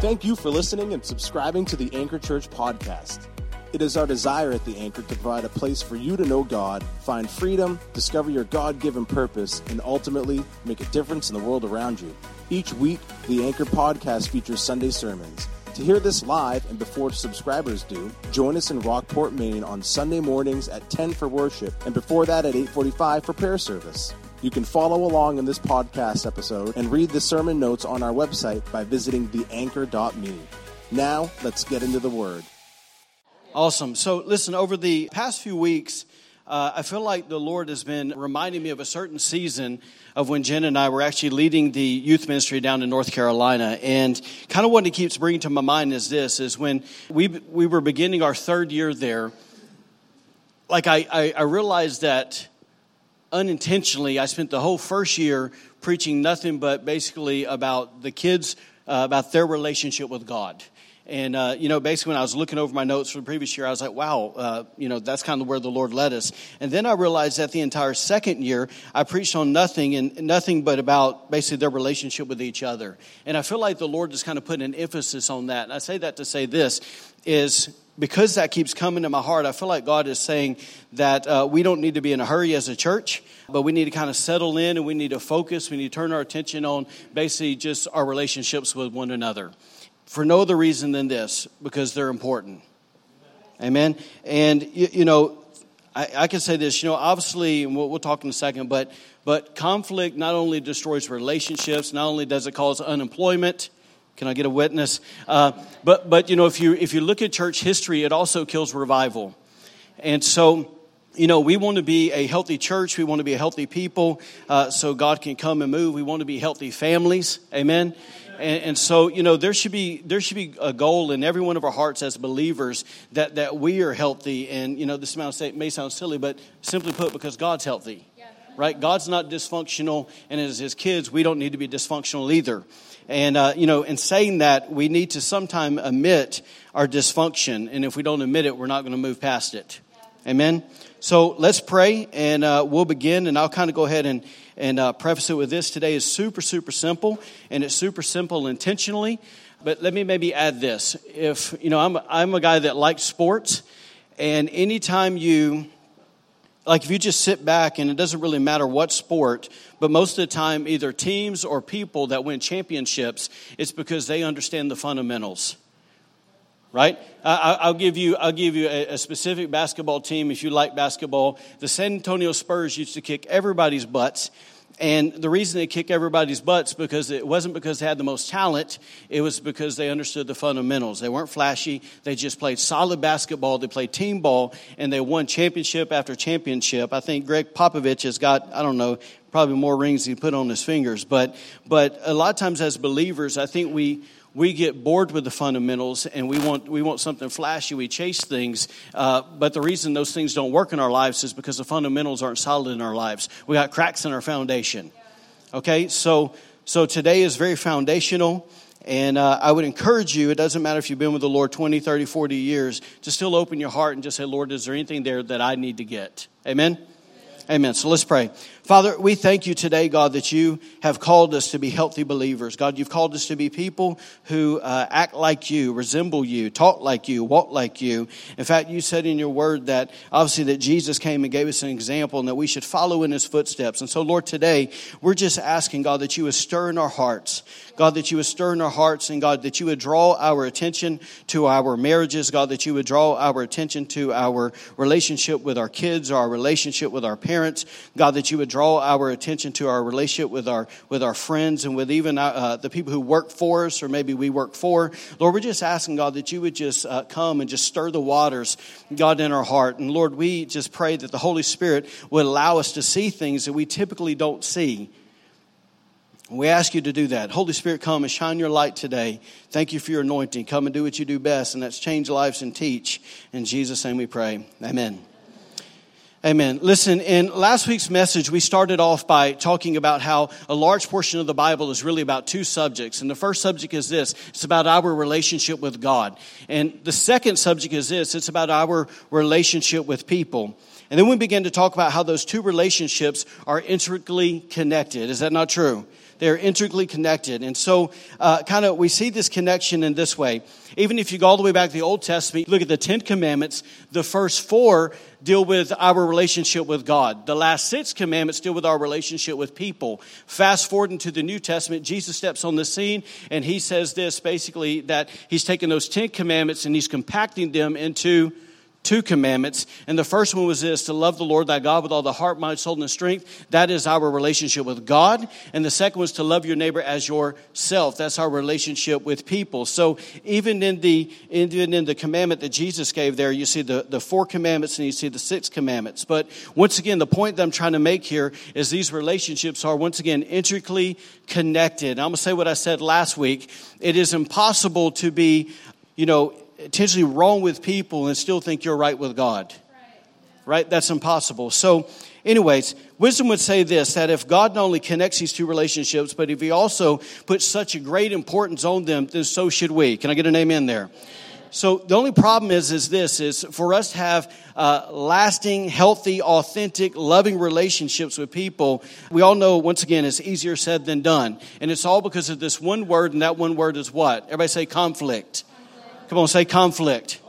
Thank you for listening and subscribing to the Anchor Church podcast. It is our desire at the Anchor to provide a place for you to know God, find freedom, discover your God given purpose, and ultimately make a difference in the world around you. Each week, the Anchor podcast features Sunday sermons. To hear this live and before subscribers do, join us in Rockport, Maine on Sunday mornings at 10 for worship and before that at 8:45 for prayer service. You can follow along in this podcast episode and read the sermon notes on our website by visiting theanchor.me. Now, let's get into the word. Awesome. So, listen, over the past few weeks, uh, I feel like the Lord has been reminding me of a certain season of when Jen and I were actually leading the youth ministry down in North Carolina. And kind of what it keeps bringing to my mind is this, is when we, we were beginning our third year there, like I, I, I realized that unintentionally, I spent the whole first year preaching nothing but basically about the kids, uh, about their relationship with God. And, uh, you know, basically when I was looking over my notes from the previous year, I was like, wow, uh, you know, that's kind of where the Lord led us. And then I realized that the entire second year, I preached on nothing and nothing but about basically their relationship with each other. And I feel like the Lord just kind of put an emphasis on that. And I say that to say this is because that keeps coming to my heart, I feel like God is saying that uh, we don't need to be in a hurry as a church, but we need to kind of settle in and we need to focus. We need to turn our attention on basically just our relationships with one another. For no other reason than this, because they're important. Amen. And, you, you know, I, I, can say this, you know, obviously, and we'll, we'll talk in a second, but, but conflict not only destroys relationships, not only does it cause unemployment, can I get a witness? Uh, but but you know, if you if you look at church history, it also kills revival, and so. You know, we want to be a healthy church. We want to be a healthy people uh, so God can come and move. We want to be healthy families. Amen. And, and, so, you know, there should be there should be a goal in every one of our hearts as believers that that we are healthy. And you know, this may sound silly, but simply put, because God's healthy, right? God's not dysfunctional, and as His kids, we don't need to be dysfunctional either. And, uh, you know, in saying that, we need to sometime admit our dysfunction. And if we don't admit it, we're not going to move past it. Amen? So let's pray and uh, we'll begin. And I'll kind of go ahead and, and uh, preface it with this. Today is super, super simple. And it's super simple intentionally. But let me maybe add this. If, you know, I'm, I'm a guy that likes sports. And anytime you like if you just sit back and it doesn't really matter what sport, but most of the time, either teams or people that win championships, it's because they understand the fundamentals. Right? I, will give you, I'll give you a, a specific basketball team if you like basketball. The San Antonio Spurs used to kick everybody's butts and the reason they kick everybody's butts because it wasn't because they had the most talent, it was because they understood the fundamentals. They weren't flashy, they just played solid basketball, they played team ball, and they won championship after championship. I think Gregg Popovich has got, I don't know, probably more rings he put on his fingers, but but a lot of times as believers, I think we we get bored with the fundamentals and we want, we want something flashy. We chase things. Uh, but the reason those things don't work in our lives is because the fundamentals aren't solid in our lives. We got cracks in our foundation. Okay, so, so today is very foundational. And uh, I would encourage you, it doesn't matter if you've been with the Lord 20, 30, 40 years, to still open your heart and just say, Lord, is there anything there that I need to get? Amen? Amen. So let's pray. Father, we thank you today, God, that you have called us to be healthy believers. God, you've called us to be people who uh, act like you, resemble you, talk like you, walk like you. In fact, you said in your word that obviously that Jesus came and gave us an example and that we should follow in his footsteps. And so, Lord, today we're just asking, God, that you would stir in our hearts. God, that you would stir in our hearts and God, that you would draw our attention to our marriages. God, that you would draw our attention to our relationship with our kids, our relationship with our parents. God, that you would draw our attention to our relationship with our with our friends and with even uh, the people who work for us or maybe we work for. Lord, we're just asking God that you would just uh, come and just stir the waters, God, in our heart. And Lord, we just pray that the Holy Spirit would allow us to see things that we typically don't see. We ask you to do that. Holy Spirit, come and shine your light today. Thank you for your anointing. Come and do what you do best, and that's change lives and teach. In Jesus' name we pray. Amen. Amen. Listen, in last week's message, we started off by talking about how a large portion of the Bible is really about two subjects. And the first subject is this it's about our relationship with God. And the second subject is this it's about our relationship with people. And then we began to talk about how those two relationships are intricately connected. Is that not true? They're intricately connected. And so, uh, kind of, we see this connection in this way. Even if you go all the way back to the Old Testament, look at the Ten Commandments, the first four deal with our relationship with God. The last six commandments deal with our relationship with people. Fast forward into the New Testament, Jesus steps on the scene and he says this basically that he's taking those Ten Commandments and he's compacting them into two commandments. And the first one was this to love the Lord thy God with all the heart, mind, soul, and strength. That is our relationship with God. And the second was to love your neighbor as yourself. That's our relationship with people. So even in the even in the commandment that Jesus gave there, you see the, the four commandments and you see the six commandments. But once again, the point that I'm trying to make here is these relationships are once again intricately connected. I'm gonna say what I said last week. It is impossible to be, you know, intentionally wrong with people and still think you're right with God. Right? That's impossible. So, anyways, wisdom would say this that if God not only connects these two relationships, but if He also puts such a great importance on them, then so should we. Can I get an amen there? So the only problem is, is this: is for us to have uh, lasting, healthy, authentic, loving relationships with people. We all know, once again, it's easier said than done, and it's all because of this one word, and that one word is what? Everybody say conflict. Come on, say conflict.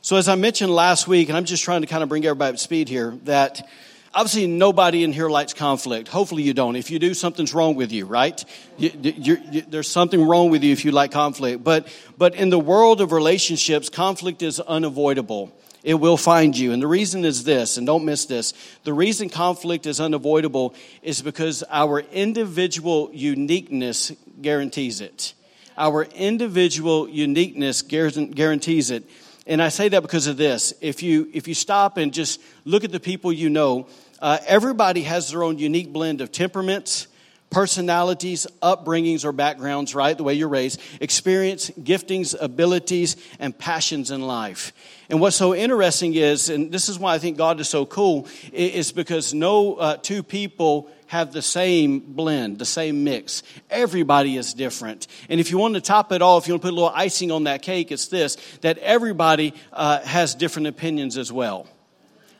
So, as I mentioned last week, and I'm just trying to kind of bring everybody up to speed here, that obviously nobody in here likes conflict. Hopefully you don't. If you do, something's wrong with you, right? You, you, there's something wrong with you if you like conflict. But, but in the world of relationships, conflict is unavoidable. It will find you. And the reason is this, and don't miss this the reason conflict is unavoidable is because our individual uniqueness guarantees it. Our individual uniqueness guarantees it. And I say that because of this. If you, if you stop and just look at the people you know, uh, everybody has their own unique blend of temperaments, personalities, upbringings, or backgrounds, right? The way you're raised, experience, giftings, abilities, and passions in life. And what's so interesting is, and this is why I think God is so cool, is because no uh, two people have the same blend, the same mix. Everybody is different. And if you want to top it all, if you want to put a little icing on that cake, it's this that everybody uh, has different opinions as well.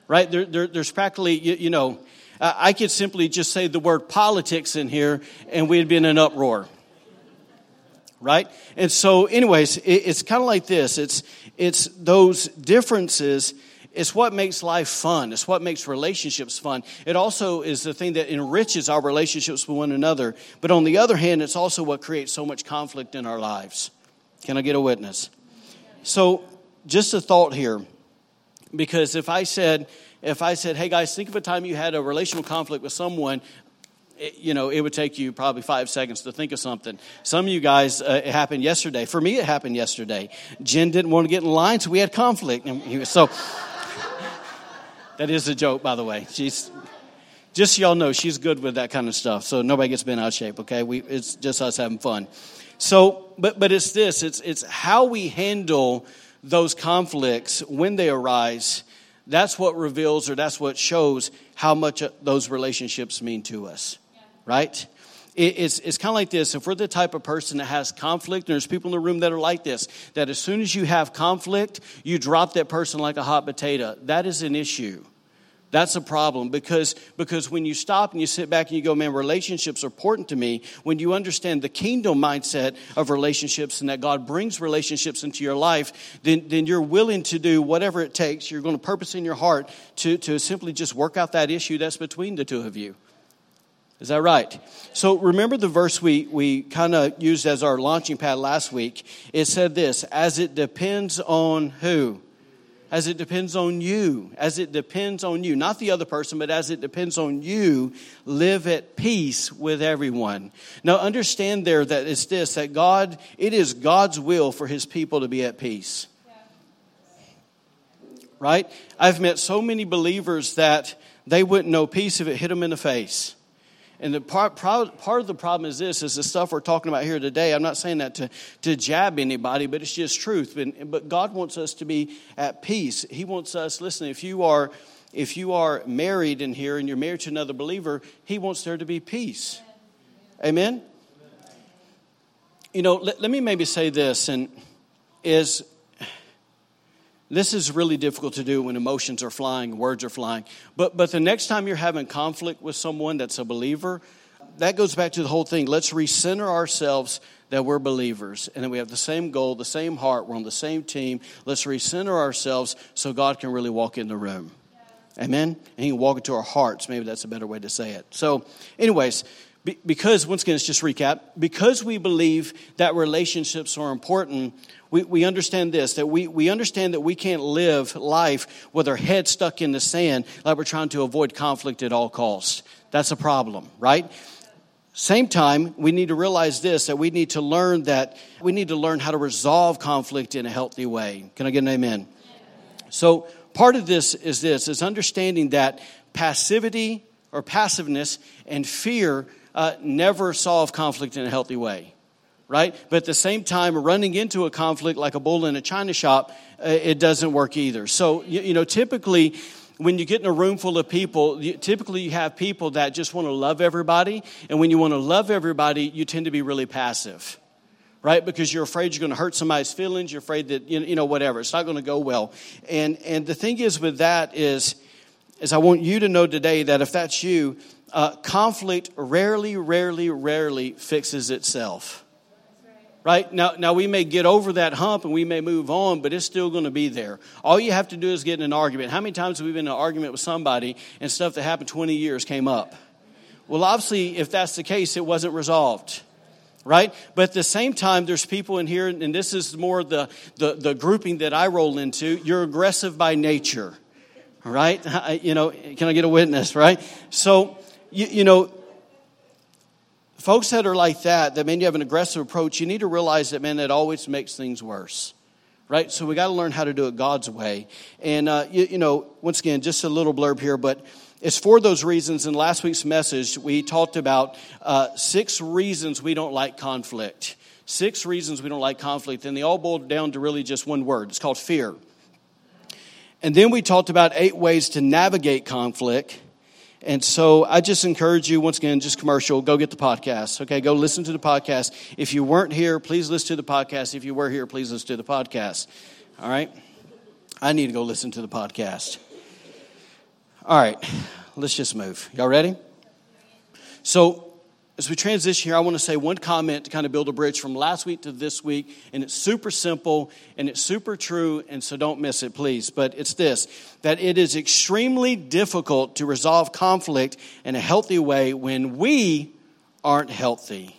Right? There, there, there's practically, you, you know, uh, I could simply just say the word politics in here and we'd be in an uproar. Right? And so, anyways, it, it's kind of like this it's, it's those differences it's what makes life fun. It's what makes relationships fun. It also is the thing that enriches our relationships with one another. But on the other hand, it's also what creates so much conflict in our lives. Can I get a witness? So, just a thought here. Because if I said, if I said, hey guys, think of a time you had a relational conflict with someone, it, you know, it would take you probably five seconds to think of something. Some of you guys, uh, it happened yesterday. For me, it happened yesterday. Jen didn't want to get in line, so we had conflict. Was, so, that is a joke, by the way. She's just so y'all know she's good with that kind of stuff. So nobody gets bent out of shape. Okay, we it's just us having fun. So, but but it's this. It's it's how we handle those conflicts when they arise. That's what reveals or that's what shows how much uh, those relationships mean to us, right? It's, it's kind of like this. If we're the type of person that has conflict, and there's people in the room that are like this, that as soon as you have conflict, you drop that person like a hot potato. That is an issue. That's a problem because, because when you stop and you sit back and you go, man, relationships are important to me, when you understand the kingdom mindset of relationships and that God brings relationships into your life, then, then you're willing to do whatever it takes. You're going to purpose in your heart to, to simply just work out that issue that's between the two of you. Is that right? So remember the verse we, we kind of used as our launching pad last week. It said this as it depends on who? As it depends on you. As it depends on you. Not the other person, but as it depends on you, live at peace with everyone. Now understand there that it's this that God, it is God's will for his people to be at peace. Right? I've met so many believers that they wouldn't know peace if it hit them in the face. And the part, part of the problem is this, is the stuff we're talking about here today. I'm not saying that to, to jab anybody, but it's just truth. But, but God wants us to be at peace. He wants us, listen, if you are if you are married in here and you're married to another believer, he wants there to be peace. Amen? You know, let, let me maybe say this, and is this is really difficult to do when emotions are flying, words are flying. But, but the next time you're having conflict with someone that's a believer, that goes back to the whole thing. Let's recenter ourselves that we're believers and that we have the same goal, the same heart, we're on the same team. Let's recenter ourselves so God can really walk in the room. Amen? And He can walk into our hearts. Maybe that's a better way to say it. So, anyways, because, once again, let's just recap. Because we believe that relationships are important, we, we understand this that we, we understand that we can't live life with our head stuck in the sand like we're trying to avoid conflict at all costs. That's a problem, right? Same time, we need to realize this that we need to learn that we need to learn how to resolve conflict in a healthy way. Can I get an amen? So, part of this is this is understanding that passivity or passiveness and fear uh, never solve conflict in a healthy way right but at the same time running into a conflict like a bull in a china shop uh, it doesn't work either so you, you know typically when you get in a room full of people, typically you have people that just want to love everybody. And when you want to love everybody, you tend to be really passive, right? Because you're afraid you're going to hurt somebody's feelings. You're afraid that, you know, whatever. It's not going to go well. And, and the thing is with that is, is I want you to know today that if that's you, uh, conflict rarely, rarely, rarely fixes itself right? Now, now we may get over that hump and we may move on, but it's still going to be there. All you have to do is get in an argument. How many times have we been in an argument with somebody and stuff that happened 20 years came up? Well, obviously, if that's the case, it wasn't resolved. Right? But at the same time, there's people in here, and this is more the, the, the grouping that I roll into. You're aggressive by nature. Right? You know, can I get a witness, right? So, you, you know, folks that are like that, that man, you have an aggressive approach, you need to realize that, man, that always makes things worse. Right? So we got to learn how to do it God's way. And, uh, you, you, know, once again, just a little blurb here, but it's for those reasons. In last week's message, we talked about uh, six reasons we don't like conflict. Six reasons we don't like conflict. And they all boil down to really just one word it's called fear. And then we talked about eight ways to navigate conflict. And so I just encourage you, once again, just commercial, go get the podcast. Okay, go listen to the podcast. If you weren't here, please listen to the podcast. If you were here, please listen to the podcast. All right? I need to go listen to the podcast. All right, let's just move. Y'all ready? So, as we transition here, I want to say one comment to kind of build a bridge from last week to this week. And it's super simple and it's super true, and so don't miss it, please. But it's this that it is extremely difficult to resolve conflict in a healthy way when we aren't healthy.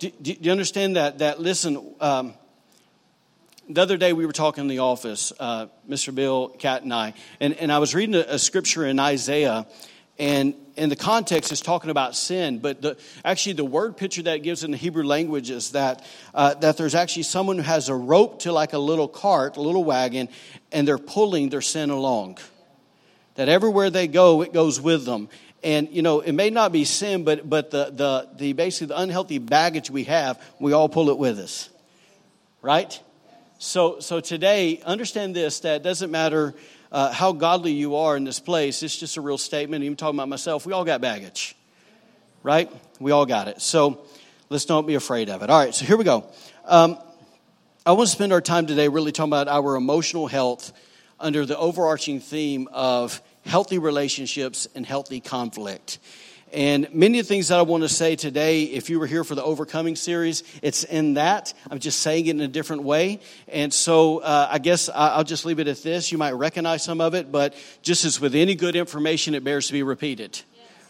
Do, do, do you understand that? That, listen, um, the other day we were talking in the office, uh, Mr. Bill, Kat, and I, and, and I was reading a, a scripture in Isaiah and in the context is talking about sin but the, actually the word picture that gives in the hebrew language is that uh, that there's actually someone who has a rope to like a little cart a little wagon and they're pulling their sin along. That everywhere they go it goes with them. And you know it may not be sin but but the the, the basically the unhealthy baggage we have we all pull it with us. Right? So so today understand this that doesn't matter uh, how godly you are in this place. It's just a real statement. Even talking about myself, we all got baggage, right? We all got it. So let's don't be afraid of it. All right, so here we go. Um, I want to spend our time today really talking about our emotional health under the overarching theme of healthy relationships and healthy conflict. And many of the things that I want to say today, if you were here for the Overcoming series, it's in that. I'm just saying it in a different way. And so uh, I guess I'll just leave it at this. You might recognize some of it, but just as with any good information, it bears to be repeated.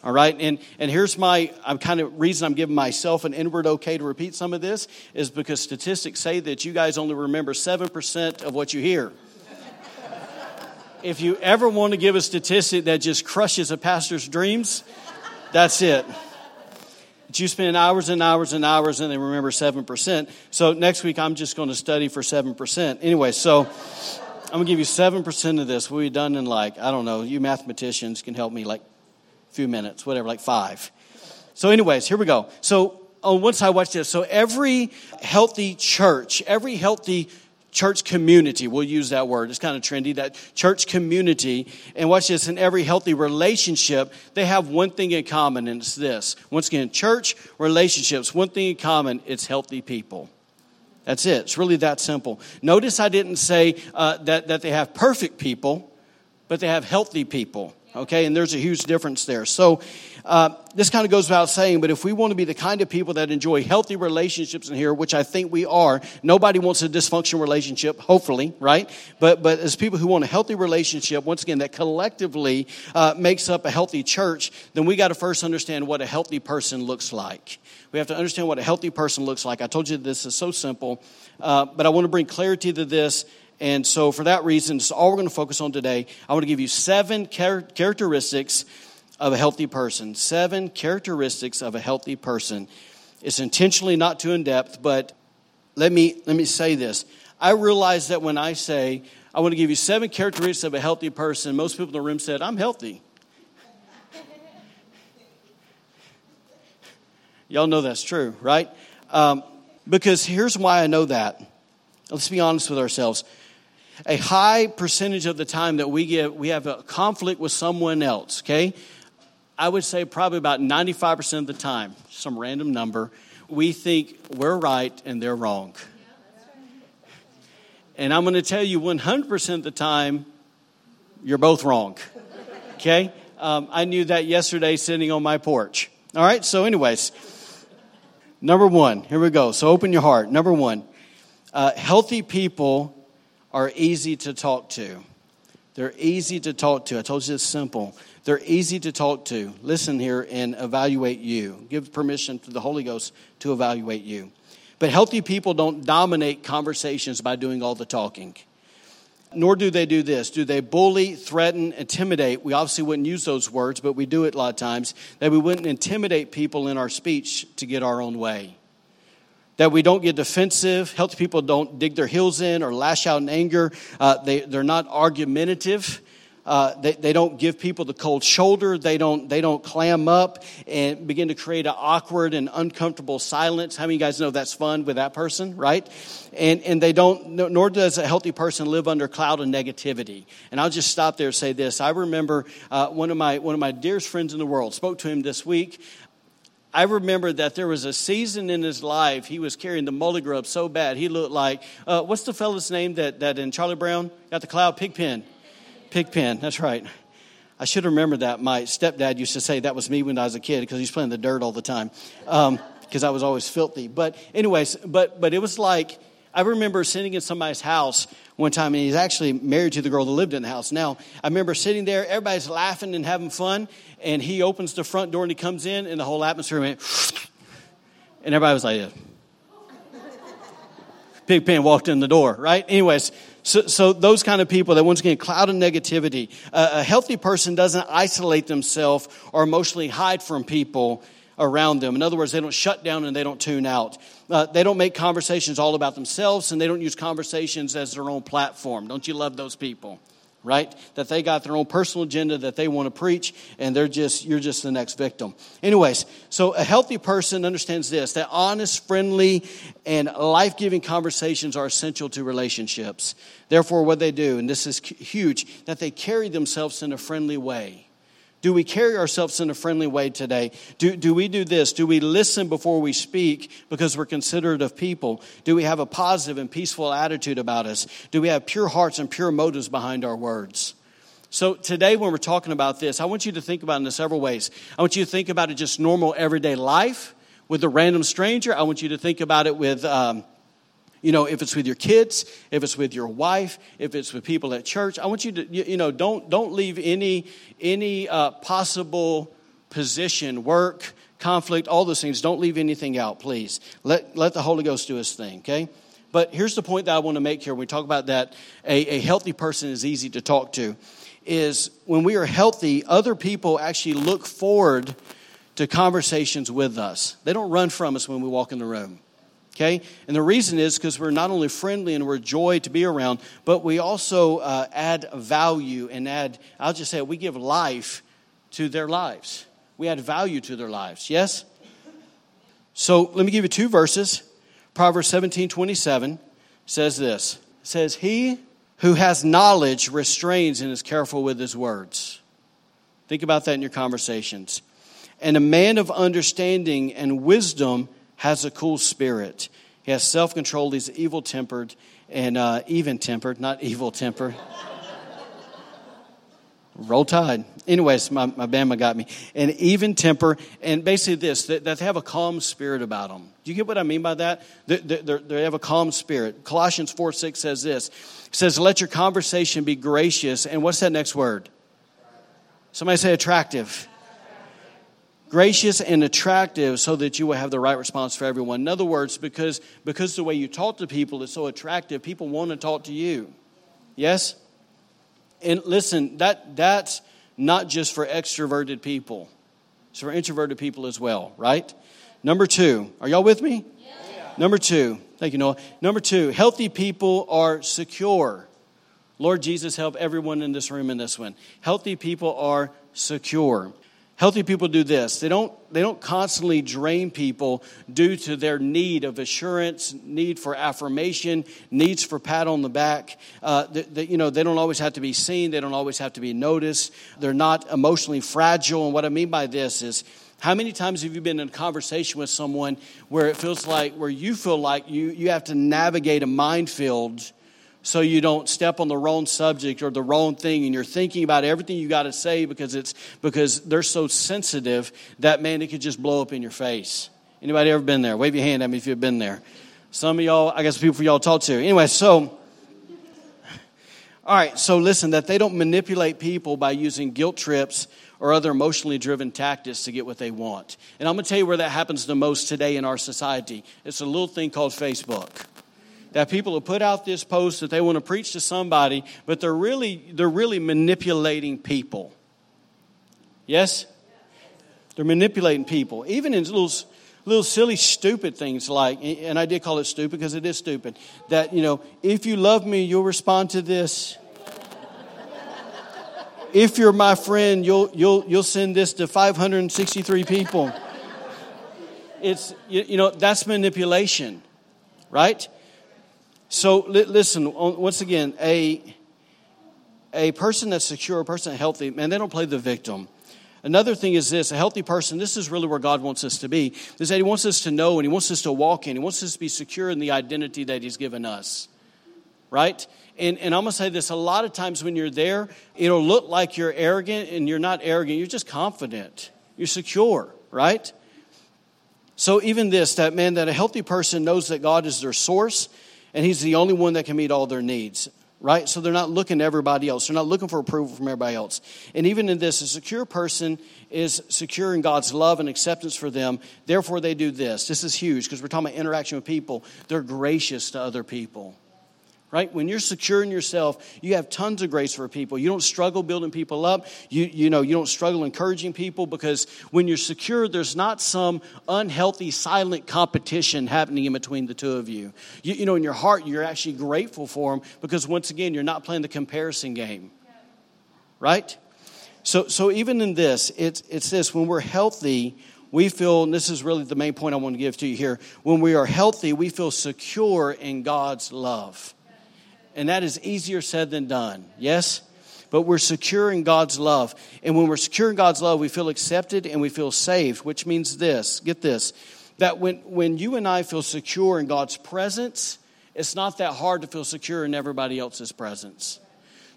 All right, and and here's my I'm kind of reason I'm giving myself an inward okay to repeat some of this is because statistics say that you guys only remember seven percent of what you hear. if you ever want to give a statistic that just crushes a pastor's dreams, that's it. But you spend hours and hours and hours and then remember 7%. So next week I'm just going to study for 7%. Anyway, so I'm going to give you 7% of this. We'll be done in like, I don't know, you mathematicians can help me like a few minutes, whatever, like five. So, anyways, here we go. So, on one side, watch this. So, every healthy church, every healthy church community. We'll use that word. It's kind of trendy, that church community. And watch this in every healthy relationship, they have one thing in common, and it's this. Once again, church relationships, one thing in common it's healthy people. That's it. It's really that simple. Notice I didn't say uh, that, that they have perfect people, but they have healthy people. Okay, and there's a huge difference there. So, uh, this kind of goes without saying, but if we want to be the kind of people that enjoy healthy relationships in here, which I think we are, nobody wants a dysfunctional relationship, hopefully, right? But, but as people who want a healthy relationship, once again, that collectively uh, makes up a healthy church, then we got to first understand what a healthy person looks like. We have to understand what a healthy person looks like. I told you this is so simple, uh, but I want to bring clarity to this and so, for that reason, it's all we're going to focus on today. I want to give you seven char- characteristics of a healthy person. Seven characteristics of a healthy person. It's intentionally not too in depth, but let me, let me say this. I realize that when I say, I want to give you seven characteristics of a healthy person, most people in the room said, I'm healthy. Y'all know that's true, right? Um, because here's why I know that. Let's be honest with ourselves a high percentage of the time that we get, we have a conflict with someone else, okay? I would say probably about 95% of the time, some random number, we think we're right and they're wrong. And I'm going to tell you 100% of the time, you're both wrong. Okay? Um, I knew that yesterday sitting on my porch. All right, so, anyways, number one, here we go. So, open your heart. Number one, uh, healthy people are easy to talk to. They're easy to talk to. I told you it's simple. They're easy to talk to. Listen here and evaluate you. Give permission to the Holy Ghost to evaluate you. But healthy people don't dominate conversations by doing all the talking. Nor do they do this. Do they bully, threaten, intimidate? We obviously wouldn't use those words, but we do it a lot of times. That we wouldn't intimidate people in our speech to get our own way that we don't get defensive. Healthy people don't dig their heels in or lash out in anger. Uh, they, they're not argumentative. Uh, they, they don't give people the cold shoulder. They don't, they don't clam up and begin to create an awkward and uncomfortable silence. How many of you guys know that's fun with that person, right? And, and they don't, nor does a healthy person live under cloud of negativity. And I'll just stop there and say this. I remember uh, one, of my, one of my dearest friends in the world spoke to him this week. I remember that there was a season in his life he was carrying the molly grub so bad he looked like uh, what's the fellow's name that, that in Charlie Brown got the cloud pigpen, pigpen. That's right. I should remember that. My stepdad used to say that was me when I was a kid because he's playing the dirt all the time because um, I was always filthy. But anyways, but but it was like I remember sitting in somebody's house one time, and he's actually married to the girl that lived in the house. Now, I remember sitting there, everybody's laughing and having fun, and he opens the front door and he comes in, and the whole atmosphere went, and everybody was like, yeah. Pigpen walked in the door, right? Anyways, so, so those kind of people that once again cloud of negativity. Uh, a healthy person doesn't isolate themselves or emotionally hide from people around them. In other words, they don't shut down and they don't tune out. Uh, they don't make conversations all about themselves and they don't use conversations as their own platform. Don't you love those people? Right? That they got their own personal agenda that they want to preach and they're just, you're just the next victim. Anyways, so a healthy person understands this that honest, friendly, and life giving conversations are essential to relationships. Therefore, what they do, and this is huge, that they carry themselves in a friendly way. Do we carry ourselves in a friendly way today? Do, do we do this? Do we listen before we speak because we're considerate of people? Do we have a positive and peaceful attitude about us? Do we have pure hearts and pure motives behind our words? So, today, when we're talking about this, I want you to think about it in several ways. I want you to think about it just normal everyday life with a random stranger. I want you to think about it with um, you know, if it's with your kids, if it's with your wife, if it's with people at church, I want you to, you, know, don't, don't leave any, any uh, possible position, work, conflict, all those things. Don't leave anything out, please. Let, let the Holy Ghost do his thing, okay? But here's the point that I want to make here when we talk about that a, a healthy person is easy to talk to is when we are healthy, other people actually look forward to conversations with us. They don't run from us when we walk in the room. Okay? And the reason is because we're not only friendly and we're joy to be around, but we also uh, add value and add, I'll just say, it, we give life to their lives. We add value to their lives. Yes? So let me give you two verses. Proverbs 17 27 says this says, He who has knowledge restrains and is careful with his words. Think about that in your conversations. And a man of understanding and wisdom has a cool spirit. He has self control. He's evil tempered and uh, even tempered, not evil tempered. Roll Tide. Anyways, my, my Bama got me. An even temper, and basically this, that, that they have a calm spirit about them. Do you get what I mean by that? They, they, they have a calm spirit. Colossians 4 6 says this. It says, Let your conversation be gracious. And what's that next word? Somebody say attractive. Gracious and attractive so that you will have the right response for everyone. In other words, because, because the way you talk to people is so attractive, people want to talk to you. Yes? And listen, that, that's not just for extroverted people, it's for introverted people as well, right? Number two, are y'all with me? Yeah. Number two, thank you, Noah. Number two, healthy people are secure. Lord Jesus, help everyone in this room in this one. Healthy people are secure. Healthy people do this. They don't, they don't constantly drain people due to their need of assurance, need for affirmation, needs for pat on the back. Uh, you know, they don't always have to be seen. They don't always have to be noticed. They're not emotionally fragile. And what I mean by this is, how many times have you been in a conversation with someone where it feels like, where you feel like you, you have to navigate a minefield so you don't step on the wrong subject or the wrong thing and you're thinking about everything you got to say because it's because they're so sensitive that man it could just blow up in your face. Anybody ever been there? Wave your hand at me if you've been there. Some of y'all i guess people for y'all talk to. Anyway so all right so listen that they don't manipulate people by using guilt trips or other emotionally driven tactics to get what they want. And i'm going to tell you where that happens the most today in our society. It's a little thing called facebook that people have put out this post that they want to preach to somebody, but they're really, they're really manipulating people. Yes? They're manipulating people, even in little, little silly, stupid things like, and I did call it stupid because it is stupid, that, you know, if you love me, you'll respond to this. if you're my friend, you'll, you'll, you'll send this to 563 people. It's, you, you know, that's manipulation, right? So listen, once again, a, a person that's secure, a person that's healthy, man, they don't play the victim. Another thing is this a healthy person, this is really where God wants us to be, is that He wants us to know and He wants us to walk in. He wants us to be secure in the identity that He's given us. Right? And, and I'm going to say this a lot of times when you're there, it'll look like you're arrogant, and you're not arrogant. You're just confident. You're secure, right? So, even this, that man, that a healthy person knows that God is their source and He's the only one that can meet all their needs, right? So they're not looking to everybody else. They're not looking for approval from everybody else. And even in this, a secure person is secure in God's love and acceptance for them. Therefore, they do this. This is huge because we're talking about interaction with people. They're gracious to other people right? When you're secure in yourself, you have tons of grace for people. You don't struggle building people up. You, you know, you don't struggle encouraging people because when you're secure, there's not some unhealthy, silent competition happening in between the two of you. You, you know, in your heart, you're actually grateful for them because once again, you're not playing the comparison game, right? So, so even in this, it's, it's this when we're healthy, we feel, and this is really the main point I want to give to you here, when we are healthy, we feel secure in God's love. And that is easier said than done. Yes? But we're secure in God's love. And when we're secure in God's love, we feel accepted and we feel saved, which means this get this that when, when you and I feel secure in God's presence, it's not that hard to feel secure in everybody else's presence.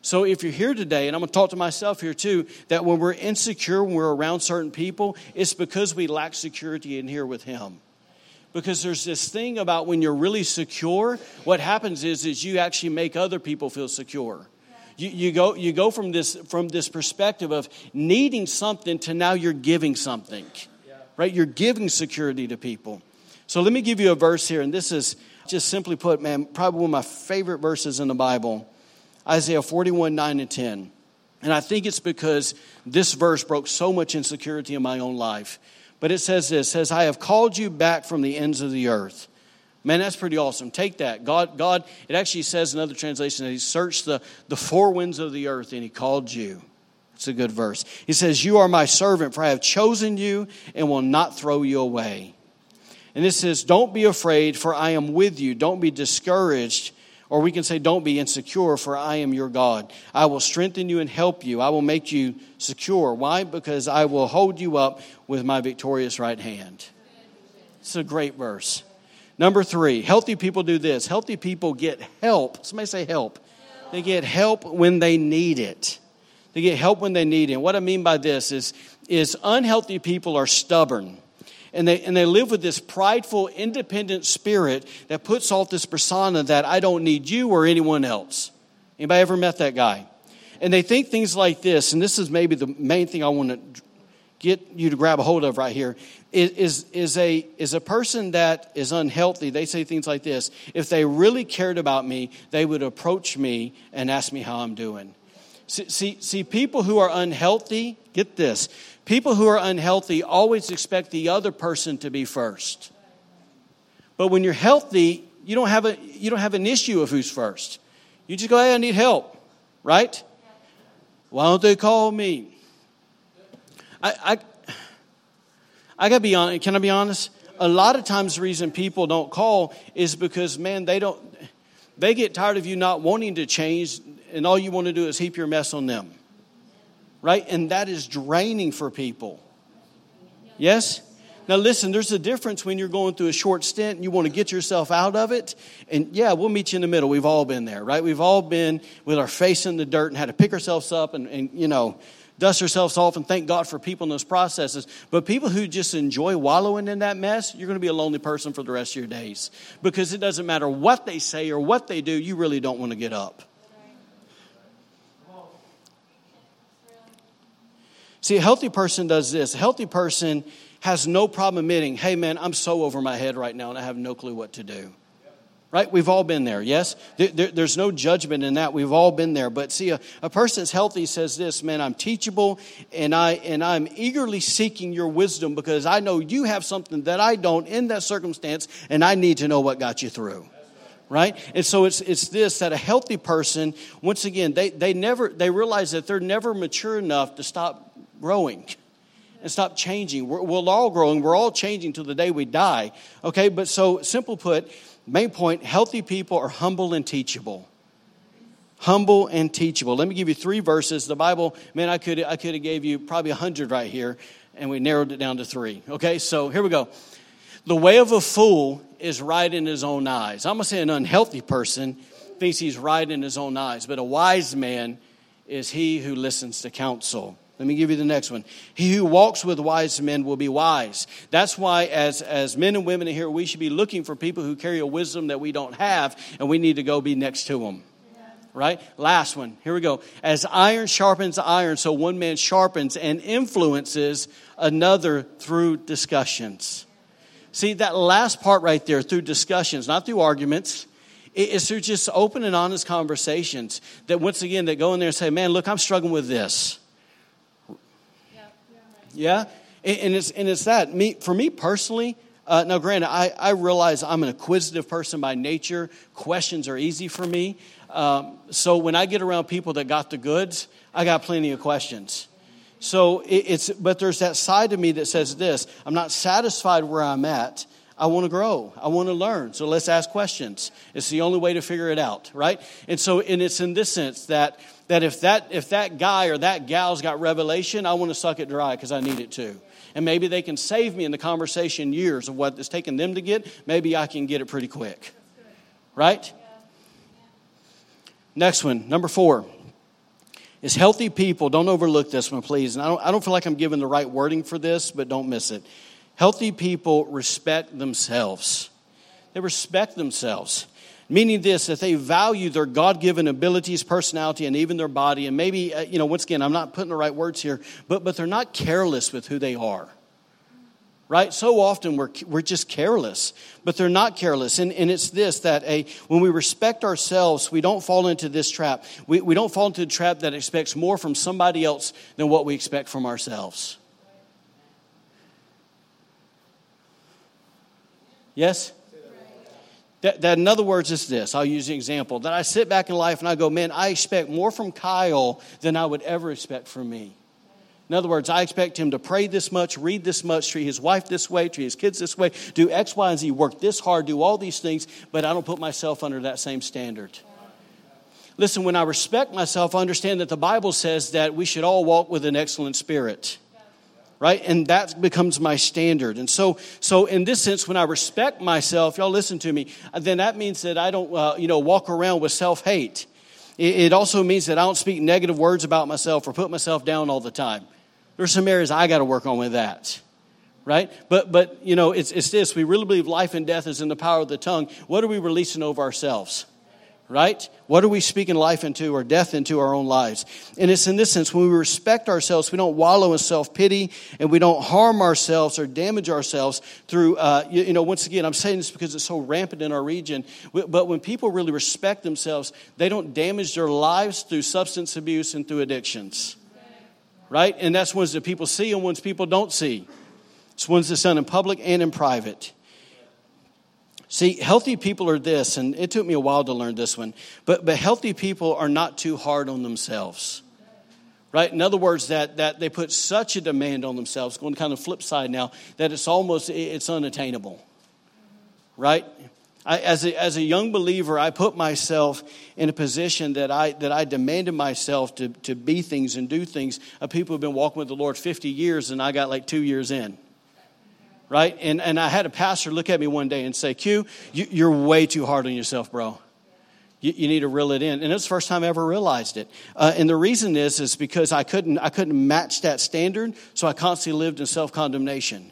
So if you're here today, and I'm going to talk to myself here too, that when we're insecure, when we're around certain people, it's because we lack security in here with Him because there's this thing about when you're really secure what happens is is you actually make other people feel secure. You, you, go, you go from this from this perspective of needing something to now you're giving something. Right? You're giving security to people. So let me give you a verse here and this is just simply put man probably one of my favorite verses in the bible isaiah 41 9 and 10 and i think it's because this verse broke so much insecurity in my own life but it says this, says, I have called you back from the ends of the earth. Man, that's pretty awesome. Take that. God, God, it actually says in other translations that He searched the, the four winds of the earth and He called you. It's a good verse. He says, You are my servant, for I have chosen you and will not throw you away. And this says, Don't be afraid, for I am with you. Don't be discouraged, or we can say, Don't be insecure, for I am your God. I will strengthen you and help you. I will make you secure. Why? Because I will hold you up with my victorious right hand. It's a great verse. Number three, healthy people do this. Healthy people get help. Somebody say help. They get help when they need it. They get help when they need it. And what I mean by this is, is unhealthy people are stubborn. And they, and they live with this prideful, independent spirit that puts off this persona that I don't need you or anyone else. Anybody ever met that guy? And they think things like this, and this is maybe the main thing I want to get you to grab a hold of right here is, is, a, is a person that is unhealthy. They say things like this If they really cared about me, they would approach me and ask me how I'm doing. See, see, see, people who are unhealthy, get this, people who are unhealthy always expect the other person to be first. But when you're healthy, you don't have, a, you don't have an issue of who's first. You just go, hey, I need help, right? Why don't they call me? I, I, I gotta be honest. Can I be honest? A lot of times, the reason people don't call is because, man, they don't. They get tired of you not wanting to change, and all you want to do is heap your mess on them, right? And that is draining for people. Yes. Now, listen, there's a difference when you're going through a short stint and you want to get yourself out of it. And yeah, we'll meet you in the middle. We've all been there, right? We've all been with our face in the dirt and had to pick ourselves up and, and you know, dust ourselves off and thank God for people in those processes. But people who just enjoy wallowing in that mess, you're going to be a lonely person for the rest of your days because it doesn't matter what they say or what they do, you really don't want to get up. See, a healthy person does this. A healthy person has no problem admitting, hey, man, I'm so over my head right now and I have no clue what to do right? We've all been there, yes? There, there, there's no judgment in that. We've all been there. But see, a, a person that's healthy says this, man, I'm teachable and, I, and I'm eagerly seeking your wisdom because I know you have something that I don't in that circumstance and I need to know what got you through right and so it's it's this that a healthy person once again they they never they realize that they're never mature enough to stop growing and stop changing we're, we're all growing we're all changing till the day we die okay but so simple put Main point healthy people are humble and teachable. Humble and teachable. Let me give you three verses. The Bible, man, I could I could have gave you probably a hundred right here, and we narrowed it down to three. Okay, so here we go. The way of a fool is right in his own eyes. I'm gonna say an unhealthy person thinks he's right in his own eyes, but a wise man is he who listens to counsel. Let me give you the next one. He who walks with wise men will be wise. That's why, as, as men and women here, we should be looking for people who carry a wisdom that we don't have, and we need to go be next to them. Right? Last one. Here we go. As iron sharpens iron, so one man sharpens and influences another through discussions. See, that last part right there, through discussions, not through arguments, it's through just open and honest conversations that, once again, that go in there and say, man, look, I'm struggling with this yeah? And it's, and it's that. Me, for me personally, uh, now, granted, I, I realize I'm an acquisitive person by nature. Questions are easy for me. Um, so when I get around people that got the goods, I got plenty of questions. So it, it's, but there's that side of me that says this I'm not satisfied where I'm at. I want to grow. I want to learn. So let's ask questions. It's the only way to figure it out, right? And so, and it's in this sense that that if that if that guy or that gal's got revelation, I want to suck it dry because I need it too. And maybe they can save me in the conversation years of what it's taken them to get. Maybe I can get it pretty quick. Right? Next one, number four is healthy people. Don't overlook this one, please. And I don't, I don't feel like I'm giving the right wording for this, but don't miss it. Healthy people respect themselves. They respect themselves. Meaning this, that they value their God given abilities, personality, and even their body. And maybe, uh, you know, once again, I'm not putting the right words here, but, but they're not careless with who they are. Right? So often we're, we're just careless, but they're not careless. And, and it's this that a, when we respect ourselves, we don't fall into this trap. We, we don't fall into the trap that expects more from somebody else than what we expect from ourselves. Yes? That, that, in other words, is this I'll use an example that I sit back in life and I go, man, I expect more from Kyle than I would ever expect from me. In other words, I expect him to pray this much, read this much, treat his wife this way, treat his kids this way, do X, Y, and Z, work this hard, do all these things, but I don't put myself under that same standard. Listen, when I respect myself, I understand that the Bible says that we should all walk with an excellent spirit right and that becomes my standard and so so in this sense when i respect myself y'all listen to me then that means that i don't uh, you know walk around with self-hate It, it also means that I don't speak negative words about myself or put myself down all the time. There's some areas I got to work on with that right? But, but you know, it's, it's this. We really believe life and death is in the power of the tongue. What are we releasing over ourselves? Right? What are we speaking life into or death into our own lives? And it's in this sense, when we respect ourselves, we don't wallow in self pity and we don't harm ourselves or damage ourselves through, uh, you, you know, once again, I'm saying this because it's so rampant in our region. But when people really respect themselves, they don't damage their lives through substance abuse and through addictions. Right? And that's ones that people see and ones people don't see. It's ones that's done in public and in private. See, healthy people are this, and it took me a while to learn this one, but, but healthy people are not too hard on themselves. Right? In other words, that, that they put such a demand on themselves, going kind of flip side now, that it's almost it's unattainable. Right? I, as, a, as a young believer, I put myself in a position that I, that I demanded myself to, to be things and do things of people who've been walking with the Lord 50 years, and I got like two years in right? And, and I had a pastor look at me one day and say, Q, you, are way too hard on yourself, bro. You, you, need to reel it in. And it was the first time I ever realized it. Uh, and the reason is, is because I couldn't, I couldn't match that standard, so I constantly lived in self condemnation.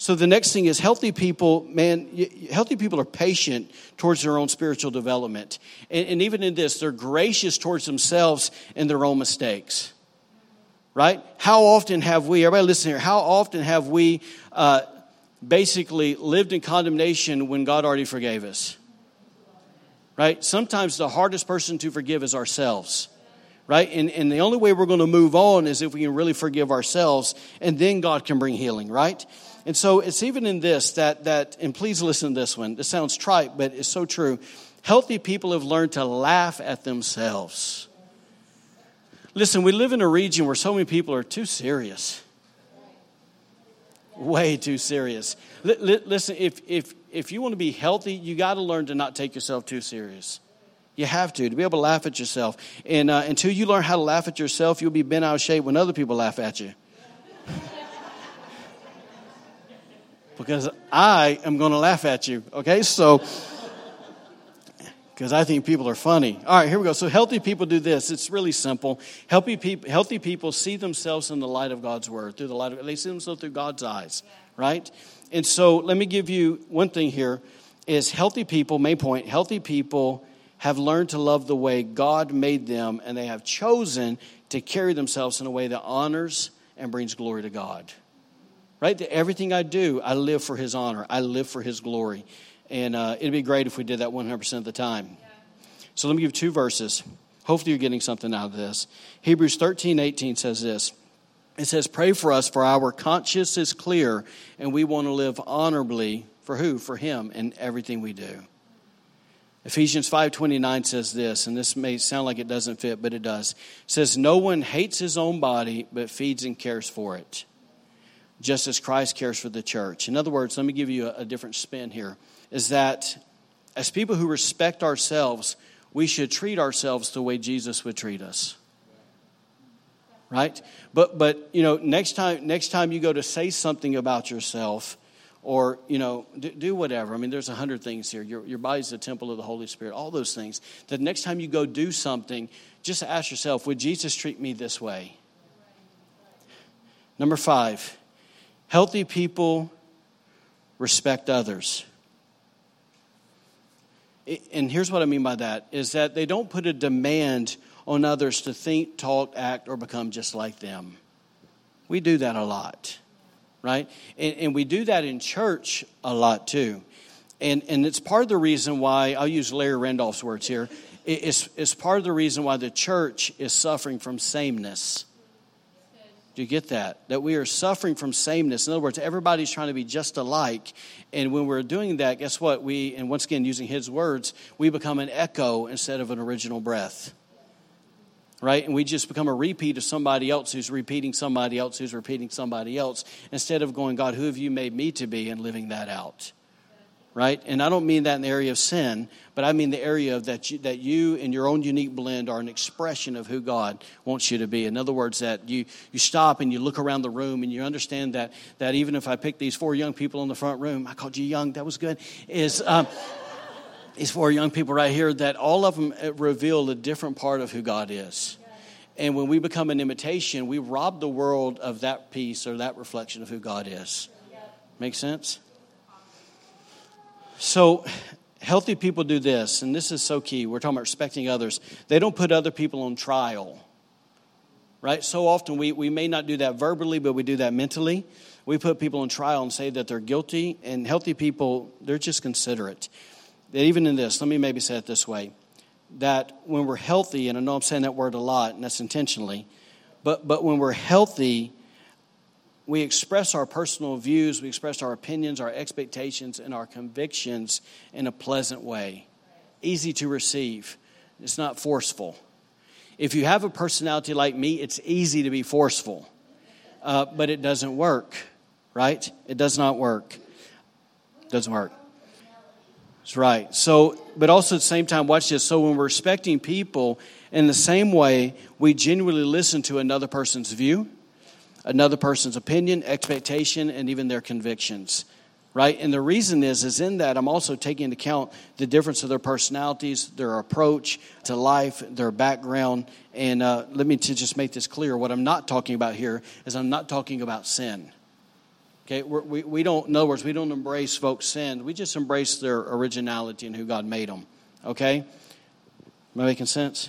So the next thing is healthy people, man, healthy people are patient towards their own spiritual development. And, and even in this, they're gracious towards themselves and their own mistakes right? How often have we, everybody listen here, how often have we uh, basically lived in condemnation when God already forgave us? Right? Sometimes the hardest person to forgive is ourselves. Right? And, and the only way we're going to move on is if we can really forgive ourselves, and then God can bring healing, right? And so it's even in this that, that and please listen to this one. This sounds trite, but it's so true. Healthy people have learned to laugh at themselves. Listen, we live in a region where so many people are too serious. Way too serious. L- listen, if, if, if you want to be healthy, you got to learn to not take yourself too serious. You have to, to be able to laugh at yourself. And uh, until you learn how to laugh at yourself, you'll be bent out of shape when other people laugh at you. because I am going to laugh at you, okay? So because I think people are funny. All right, here we go. So healthy people do this. It's really simple. Healthy people, healthy people see themselves in the light of God's word, through the light of they see themselves through God's eyes, right? And so let me give you one thing here is healthy people, main point, healthy people have learned to love the way God made them and they have chosen to carry themselves in a way that honors and brings glory to God. Right? That everything I do, I live for his honor. I live for his glory. And uh, it'd be great if we did that 100% of the time. So let me give two verses. Hopefully, you're getting something out of this. Hebrews 13 18 says this It says, Pray for us, for our conscience is clear, and we want to live honorably for who? For Him in everything we do. Ephesians 5:29 says this, and this may sound like it doesn't fit, but it does. It says no one hates his own body but feeds and cares for it, just as Christ cares for the church. In other words, let me give you a, a different spin here is that as people who respect ourselves, we should treat ourselves the way Jesus would treat us. Right? But but you know, next time next time you go to say something about yourself or you know do, do whatever. I mean there's a hundred things here. Your, your body's the temple of the holy spirit all those things. The next time you go do something just ask yourself would jesus treat me this way? Number five healthy people respect others and here's what I mean by that is that they don't put a demand on others to think, talk, act, or become just like them. We do that a lot, right? And, and we do that in church a lot too. And, and it's part of the reason why, I'll use Larry Randolph's words here, it's, it's part of the reason why the church is suffering from sameness. Do you get that? That we are suffering from sameness. In other words, everybody's trying to be just alike. And when we're doing that, guess what? We, and once again, using his words, we become an echo instead of an original breath. Right? And we just become a repeat of somebody else who's repeating somebody else who's repeating somebody else instead of going, God, who have you made me to be and living that out right? And I don't mean that in the area of sin, but I mean the area of that you, that you in your own unique blend are an expression of who God wants you to be. In other words, that you, you stop and you look around the room and you understand that, that even if I pick these four young people in the front room, I called you young, that was good, is. Um, these four young people right here that all of them reveal a different part of who God is. And when we become an imitation, we rob the world of that piece or that reflection of who God is. Make sense? So, healthy people do this, and this is so key. We're talking about respecting others. They don't put other people on trial, right? So often we, we may not do that verbally, but we do that mentally. We put people on trial and say that they're guilty, and healthy people, they're just considerate that even in this, let me maybe say it this way that when we're healthy, and I know I'm saying that word a lot, and that's intentionally, but, but when we're healthy, we express our personal views, we express our opinions, our expectations, and our convictions in a pleasant way. Easy to receive, it's not forceful. If you have a personality like me, it's easy to be forceful, uh, but it doesn't work, right? It does not work. It doesn't work. That's right. So, but also at the same time, watch this. So, when we're respecting people, in the same way, we genuinely listen to another person's view, another person's opinion, expectation, and even their convictions. Right? And the reason is, is in that I'm also taking into account the difference of their personalities, their approach to life, their background. And uh, let me to just make this clear. What I'm not talking about here is I'm not talking about sin. Okay, We're, we we don't, in other words, we don't embrace folks' sin. We just embrace their originality and who God made them. Okay? Am I making sense?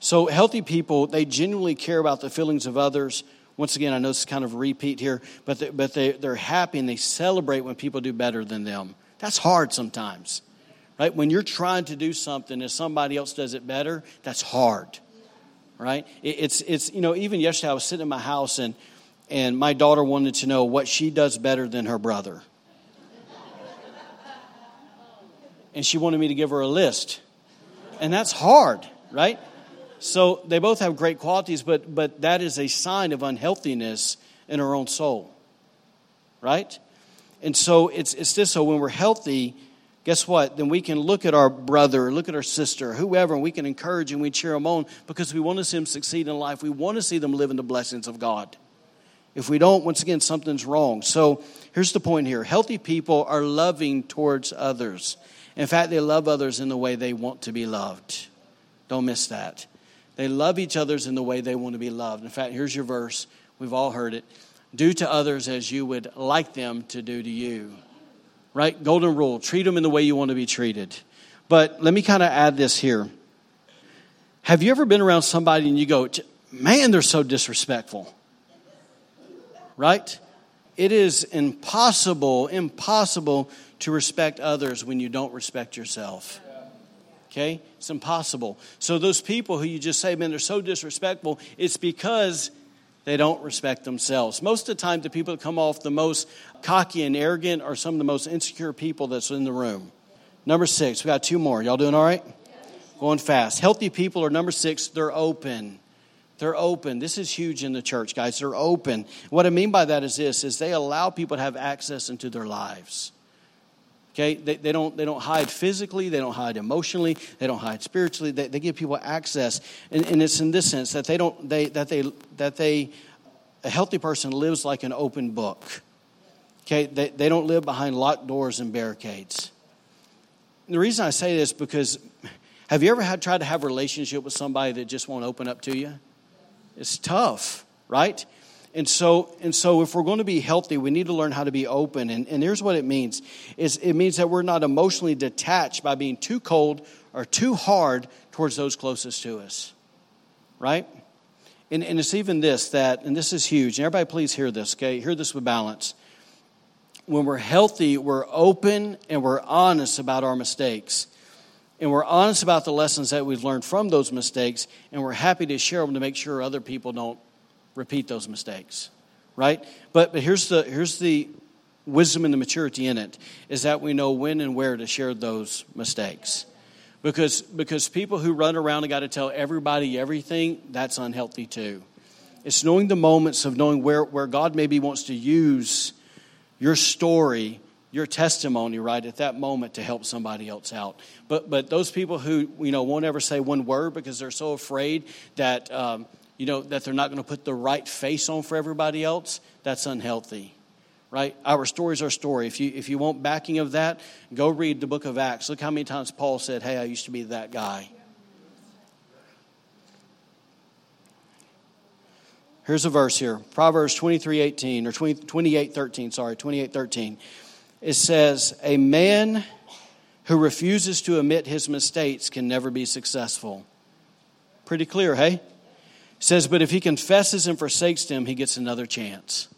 So, healthy people, they genuinely care about the feelings of others. Once again, I know is kind of a repeat here, but, they, but they, they're happy and they celebrate when people do better than them. That's hard sometimes, right? When you're trying to do something and somebody else does it better, that's hard, right? It, it's, it's, you know, even yesterday I was sitting in my house and and my daughter wanted to know what she does better than her brother. And she wanted me to give her a list. And that's hard, right? So they both have great qualities, but, but that is a sign of unhealthiness in our own soul, right? And so it's, it's this so when we're healthy, guess what? Then we can look at our brother, look at our sister, whoever, and we can encourage and we cheer them on because we want to see them succeed in life. We want to see them live in the blessings of God. If we don't, once again, something's wrong. So here's the point here healthy people are loving towards others. In fact, they love others in the way they want to be loved. Don't miss that. They love each other's in the way they want to be loved. In fact, here's your verse. We've all heard it. Do to others as you would like them to do to you. Right? Golden rule. Treat them in the way you want to be treated. But let me kind of add this here. Have you ever been around somebody and you go, man, they're so disrespectful? right? It is impossible, impossible to respect others when you don't respect yourself. Okay? It's impossible. So, those people who you just say, man, they're so disrespectful, it's because they don't respect themselves. Most of the time, the people that come off the most cocky and arrogant are some of the most insecure people that's in the room. Number six, we got two more. Y'all doing all right? Going fast. Healthy people are number six, they're open. They're open. This is huge in the church, guys. They're open. What I mean by that is this is they allow people to have access into their lives. Okay, they, they, don't, they don't hide physically, they don't hide emotionally, they don't hide spiritually. They, they give people access. And, and it's in this sense that they don't, they, that they, that they, a healthy person lives like an open book. Okay, they, they don't live behind locked doors and barricades. And the reason I say this because have you ever had tried to have a relationship with somebody that just won't open up to you? It's tough, right? And so, and so if we're going to be healthy, we need to learn how to be open. And, and here's what it means is it means that we're not emotionally detached by being too cold or too hard towards those closest to us. Right? And, and it's even this that, and this is huge, and everybody please hear this, okay? Hear this with balance. When we're healthy, we're open and we're honest about our mistakes and we're honest about the lessons that we've learned from those mistakes, and we're happy to share them to make sure other people don't repeat those mistakes, right? But, but here's, the, here's the wisdom and the maturity in it is that we know when and where to share those mistakes. Because, because people who run around and got to tell everybody everything, that's unhealthy too. It's knowing the moments of knowing where, where God maybe wants to use your story your testimony right at that moment to help somebody else out but but those people who you know won't ever say one word because they're so afraid that um, you know that they're not going to put the right face on for everybody else that's unhealthy right? Our story is our story. If you, if you want backing of that, go read the book of Acts. Look how many times Paul said, Hey, I used to be that guy. Here's a verse here Proverbs 23 18, or 20, 28 13, sorry, 28 13. It says, A man who refuses to admit his mistakes can never be successful. Pretty clear, hey? Says, But if he confesses and forsakes them, he gets another chance.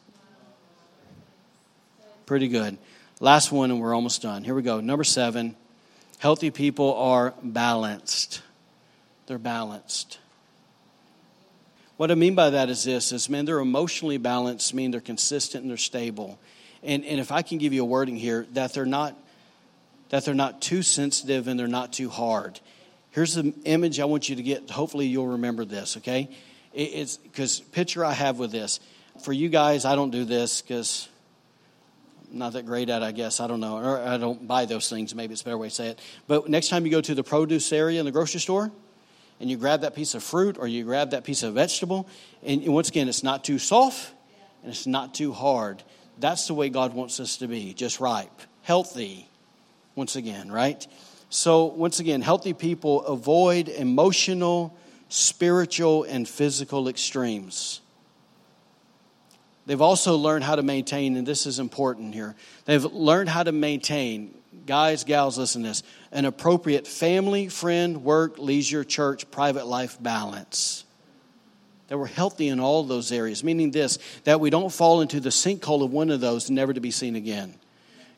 Pretty good. Last one, and we're almost done. Here we go. Number seven healthy people are balanced. They're balanced. What I mean by that is this is man, they're emotionally balanced, mean they're consistent and they're stable. And and if I can give you a wording here, that they're not that they're not too sensitive and they're not too hard. Here's the image I want you to get. Hopefully you'll remember this, okay? It's because picture I have with this. For you guys, I don't do this because not that great at, it, I guess. I don't know. Or I don't buy those things. Maybe it's a better way to say it. But next time you go to the produce area in the grocery store and you grab that piece of fruit or you grab that piece of vegetable, and once again, it's not too soft and it's not too hard. That's the way God wants us to be, just ripe, healthy, once again, right? So, once again, healthy people avoid emotional, spiritual, and physical extremes. They've also learned how to maintain, and this is important here. They've learned how to maintain, guys, gals, listen to this, an appropriate family, friend, work, leisure, church, private life balance. That we're healthy in all those areas, meaning this, that we don't fall into the sinkhole of one of those, never to be seen again.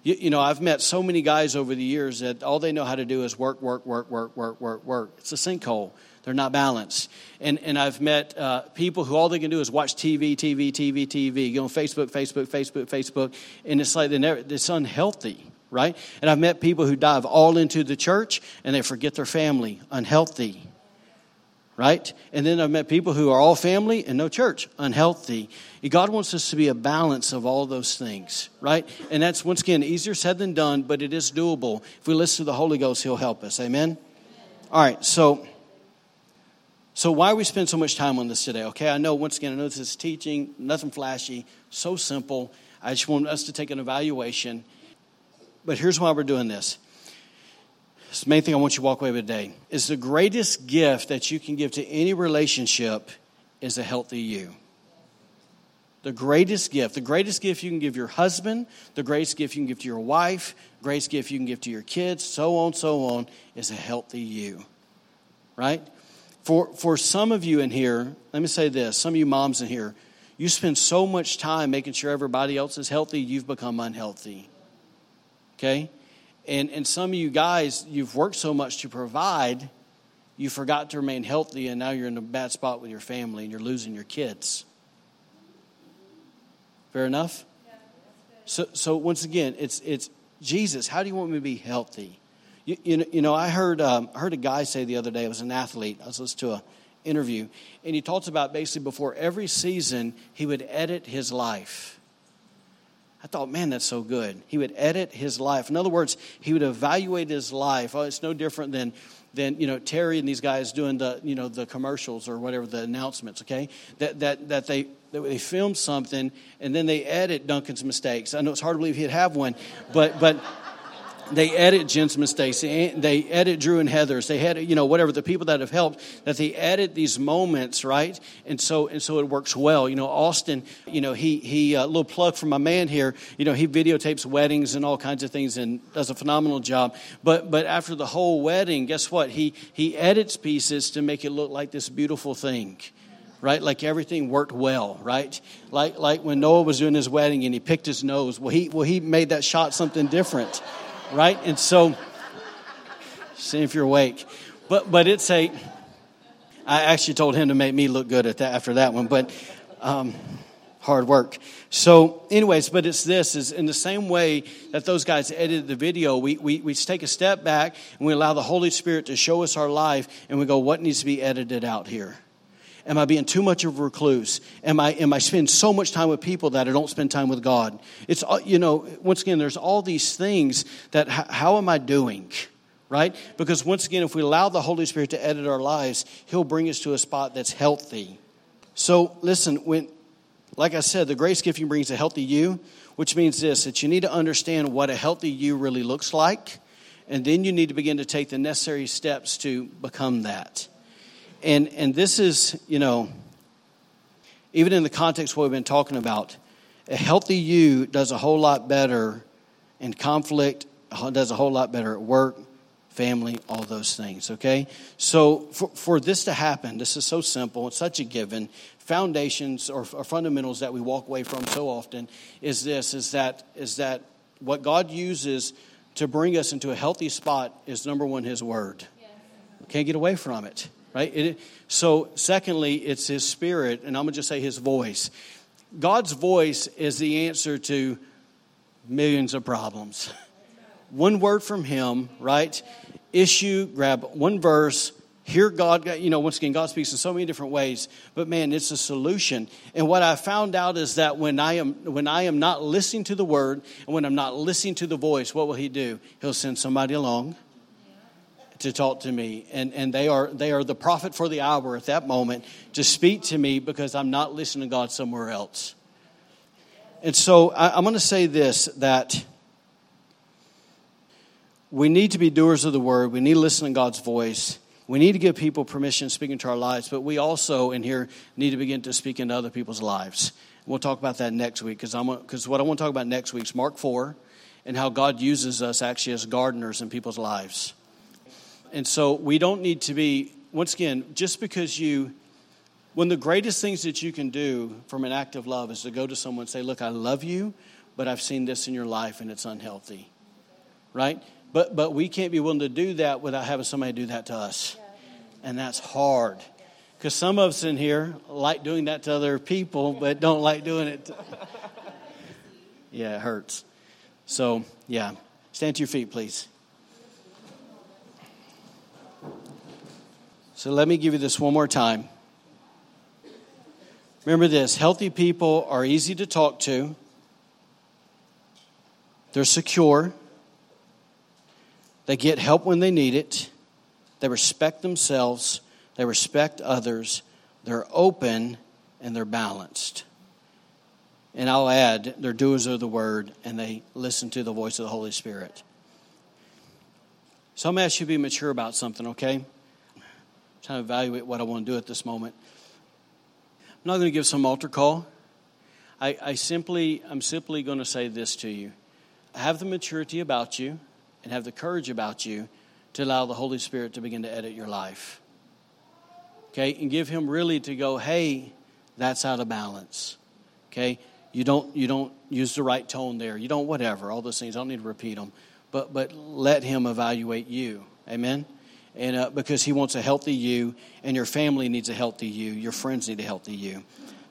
You, you, know, I've met so many guys over the years that all they know how to do is work, work, work, work, work, work, work. It's a sinkhole. They're not balanced. And, and I've met uh, people who all they can do is watch TV, TV, TV, TV, go on Facebook, Facebook, Facebook, Facebook, and it's like never, it's unhealthy, right? And I've met people who dive all into the church and they forget their family, unhealthy, right? And then I've met people who are all family and no church, unhealthy. God wants us to be a balance of all those things, right? And that's, once again, easier said than done, but it is doable. If we listen to the Holy Ghost, He'll help us. Amen? All right, so so, why we spend so much time on this today? Okay, I know, once again, I know this is teaching, nothing flashy, so simple. I just want us to take an evaluation. But here's why we're doing this. The main thing I want you to walk away with today is the greatest gift that you can give to any relationship is a healthy you. The greatest gift, the greatest gift you can give your husband, the greatest gift you can give to your wife, greatest gift you can give to your kids, so on, so on, is a healthy you. Right? For, for some of you in here, let me say this some of you moms in here, you spend so much time making sure everybody else is healthy, you've become unhealthy. Okay? And, and some of you guys, you've worked so much to provide, you forgot to remain healthy, and now you're in a bad spot with your family and you're losing your kids. Fair enough? So, so once again, it's, it's Jesus, how do you want me to be healthy? You, you, know, you know, I heard, um, I heard a guy say the other day, I was an athlete, I was listening to an interview, and he talks about basically before every season, he would edit his life. I thought, man, that's so good. He would edit his life. In other words, he would evaluate his life. Oh, it's no different than than you know Terry and these guys doing the you know the commercials or whatever the announcements. Okay, that that that they that they film something and then they edit Duncan's mistakes. I know it's hard to believe he'd have one, but but they edit Jen's mistakes. They edit Drew and Heather's. They had, you know, whatever the people that have helped. That they edit these moments, right? And so, and so it works well. You know, Austin. You know, he he a uh, little plug for my man here. You know, he videotapes weddings and all kinds of things and does a phenomenal job. But but after the whole wedding, guess what? He he edits pieces to make it look like this beautiful thing right? Like everything worked well, right? Like like when Noah was doing his wedding and he picked his nose. Well, he well he made that shot something different, right? And so, see if you're awake. But but it's a. I actually told him to make me look good at that after that one, but um, hard work. So, anyways, but it's this is in the same way that those guys edited the video, we, we, we take a step back and we allow the Holy Spirit to show us our life and we go, what needs to be edited out here? Am I being too much of a recluse? Am I, am I spending so much time with people that I don't spend time with God? It's, uh, you know, once again, there's all these things that, how am I doing? Right? Because once again, if we allow the Holy Spirit to edit our lives, He'll bring us to a spot that's healthy. So listen, when, like I said, the grace gifting brings a healthy you, which means this that you need to understand what a healthy you really looks like, and then you need to begin to take the necessary steps to become that. And, and this is, you know, even in the context of what we've been talking about, a healthy you does a whole lot better in conflict, does a whole lot better at work, family, all those things, okay? So for, for this to happen, this is so simple, it's such a given. Foundations or, or fundamentals that we walk away from so often is this, is that, is that what God uses to bring us into a healthy spot is number one, His Word. Can't get away from it, right? It, so, secondly, it's His Spirit, and I'm going to just say His voice. God's voice is the answer to millions of problems. One word from Him, right? issue, grab one verse, hear God. You know, once again, God speaks in so many different ways, but man, it's a solution. And what I found out is that when I am when I am not listening to the word and when I'm not listening to the voice, what will He do? He'll send somebody along to talk to me and, and they are they are the prophet for the hour at that moment to speak to me because i'm not listening to god somewhere else and so I, i'm going to say this that we need to be doers of the word. We need to listen to God's voice. We need to give people permission speaking to our lives, but we also in here need to begin to speak into other people's lives. We'll talk about that next week because because what I want to talk about next week is Mark four, and how God uses us actually as gardeners in people's lives. And so we don't need to be once again just because you. one of the greatest things that you can do from an act of love is to go to someone and say, "Look, I love you, but I've seen this in your life and it's unhealthy." Right? But, but we can't be willing to do that without having somebody do that to us. And that's hard. Because some of us in here like doing that to other people, but don't like doing it. To... yeah, it hurts. So, yeah. Stand to your feet, please. So, let me give you this one more time. Remember this healthy people are easy to talk to, they're secure. They get help when they need it. They respect themselves. They respect others. They're open and they're balanced. And I'll add, they're doers of the word and they listen to the voice of the Holy Spirit. So I'm going to ask you to be mature about something, okay? Trying to evaluate what I want to do at this moment. I'm not going to give some altar call. I, I simply, I'm simply going to say this to you. Have the maturity about you and have the courage about you to allow the Holy Spirit to begin to edit your life. Okay? And give him really to go, hey, that's out of balance. Okay? You don't you don't use the right tone there. You don't whatever, all those things. I don't need to repeat them. But but let him evaluate you. Amen. And uh, because he wants a healthy you, and your family needs a healthy you, your friends need a healthy you.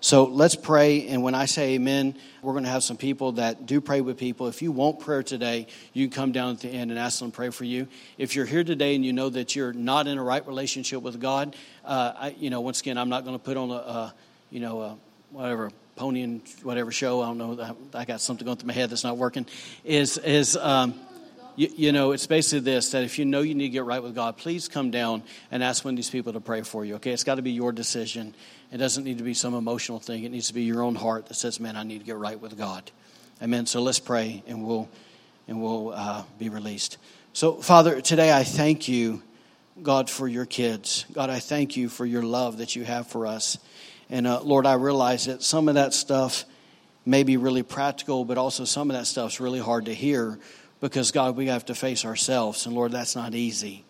So let's pray. And when I say amen, we're going to have some people that do pray with people. If you want prayer today, you can come down at the end and ask them to pray for you. If you're here today and you know that you're not in a right relationship with God, uh, I, you know, once again, I'm not going to put on a, a you know, a, whatever pony and whatever show. I don't know. I got something going through my head that's not working. Is is um, you, you, know, it's basically this that if you know you need to get right with God, please come down and ask one of these people to pray for you. Okay, it's got to be your decision. It doesn't need to be some emotional thing. It needs to be your own heart that says, "Man, I need to get right with God." Amen. So let's pray, and we'll and we'll uh, be released. So, Father, today I thank you, God, for your kids. God, I thank you for your love that you have for us. And uh, Lord, I realize that some of that stuff may be really practical, but also some of that stuff's really hard to hear because, God, we have to face ourselves. And Lord, that's not easy.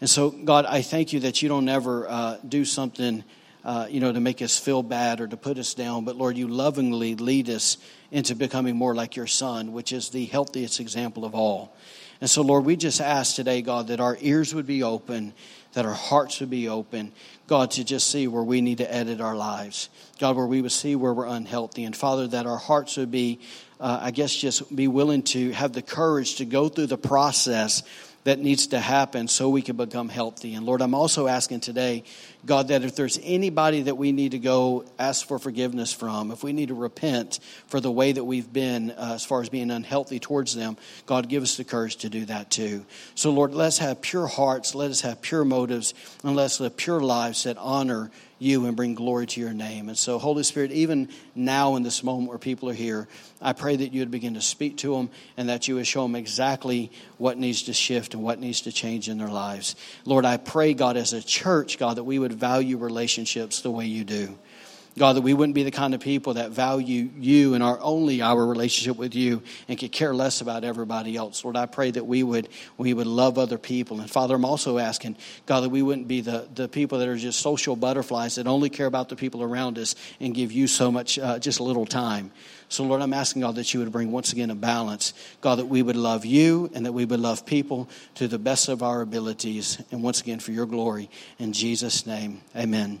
And so, God, I thank you that you don't ever uh, do something uh, you know, to make us feel bad or to put us down. But Lord, you lovingly lead us into becoming more like your Son, which is the healthiest example of all. And so, Lord, we just ask today, God, that our ears would be open, that our hearts would be open, God, to just see where we need to edit our lives. God, where we would see where we're unhealthy. And Father, that our hearts would be, uh, I guess, just be willing to have the courage to go through the process that needs to happen so we can become healthy. And Lord, I'm also asking today, God, that if there's anybody that we need to go ask for forgiveness from, if we need to repent for the way that we've been uh, as far as being unhealthy towards them, God, give us the courage to do that too. So, Lord, let's have pure hearts, let us have pure motives, and let's live pure lives that honor you and bring glory to your name. And so, Holy Spirit, even now in this moment where people are here, I pray that you would begin to speak to them and that you would show them exactly what needs to shift and what needs to change in their lives. Lord, I pray, God, as a church, God, that we would value relationships the way you do. God, that we wouldn't be the kind of people that value you and our only our relationship with you and could care less about everybody else. Lord, I pray that we would we would love other people. And Father, I'm also asking, God, that we wouldn't be the, the people that are just social butterflies that only care about the people around us and give you so much, uh, just a little time. So, Lord, I'm asking, God, that you would bring once again a balance. God, that we would love you and that we would love people to the best of our abilities. And once again, for your glory. In Jesus' name, amen.